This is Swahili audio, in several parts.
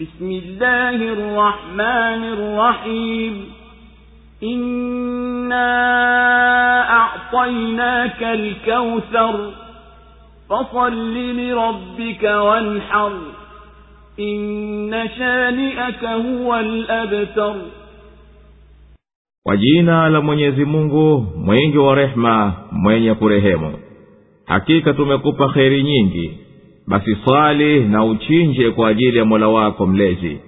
بسم الله الرحمن الرحيم إنا أعطيناك الكوثر فصل لربك وانحر إن شانئك هو الأبتر kwa jina la mwenyezi mungu mwingi wa rehema mwenye kurehemu hakika tumekupa kheri nyingi basi swali na uchinje kwa ajili ya mola wako mlezi.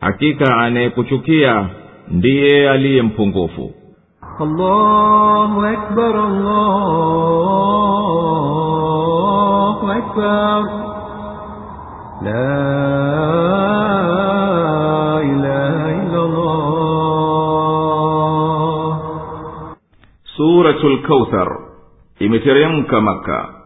Hakika anayekuchukia ndiye aliye mpungufu. Suratu lkauthar imeteremka makka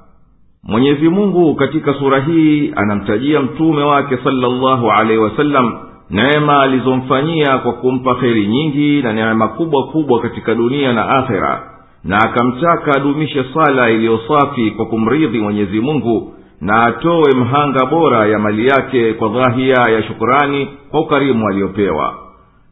mwenyezi mungu katika sura hii anamtajia mtume wake salllahu alaihi wasallam neema alizomfanyia kwa kumpa kheri nyingi na neema kubwa kubwa katika dunia na akhera na akamtaka adumishe sala iliyo safi kwa kumridhi mwenyezi mungu na atowe mhanga bora ya mali yake kwa dhahia ya shukurani kwa ukarimu aliyopewa.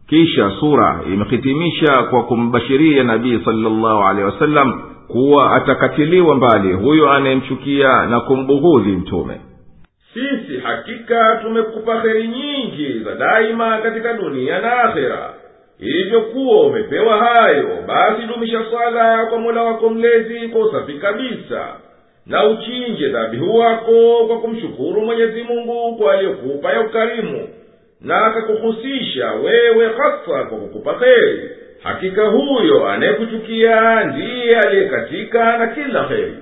Kisha sura imehitimisha kwa kumbashiria nabii salllahu alehi wasallam kuwa atakatiliwa mbali huyo anayemchukia na kumbughudhi mtume. Sisi hakika tumekupa heri nyingi za daima katika dunia na akhera. Hivyo kuwa umepewa hayo basi dumisha swala kwa mola wako mlezi kwa usafi kabisa. Na uchinje dhabihu wako kwa kumshukuru mwenyezi mungu kwa aliyokupa ya ukarimu na akakuhusisha wewe hasa kwa kukupa heri hakika huyo anayekuchukia ndiye aliyekatika na kila heri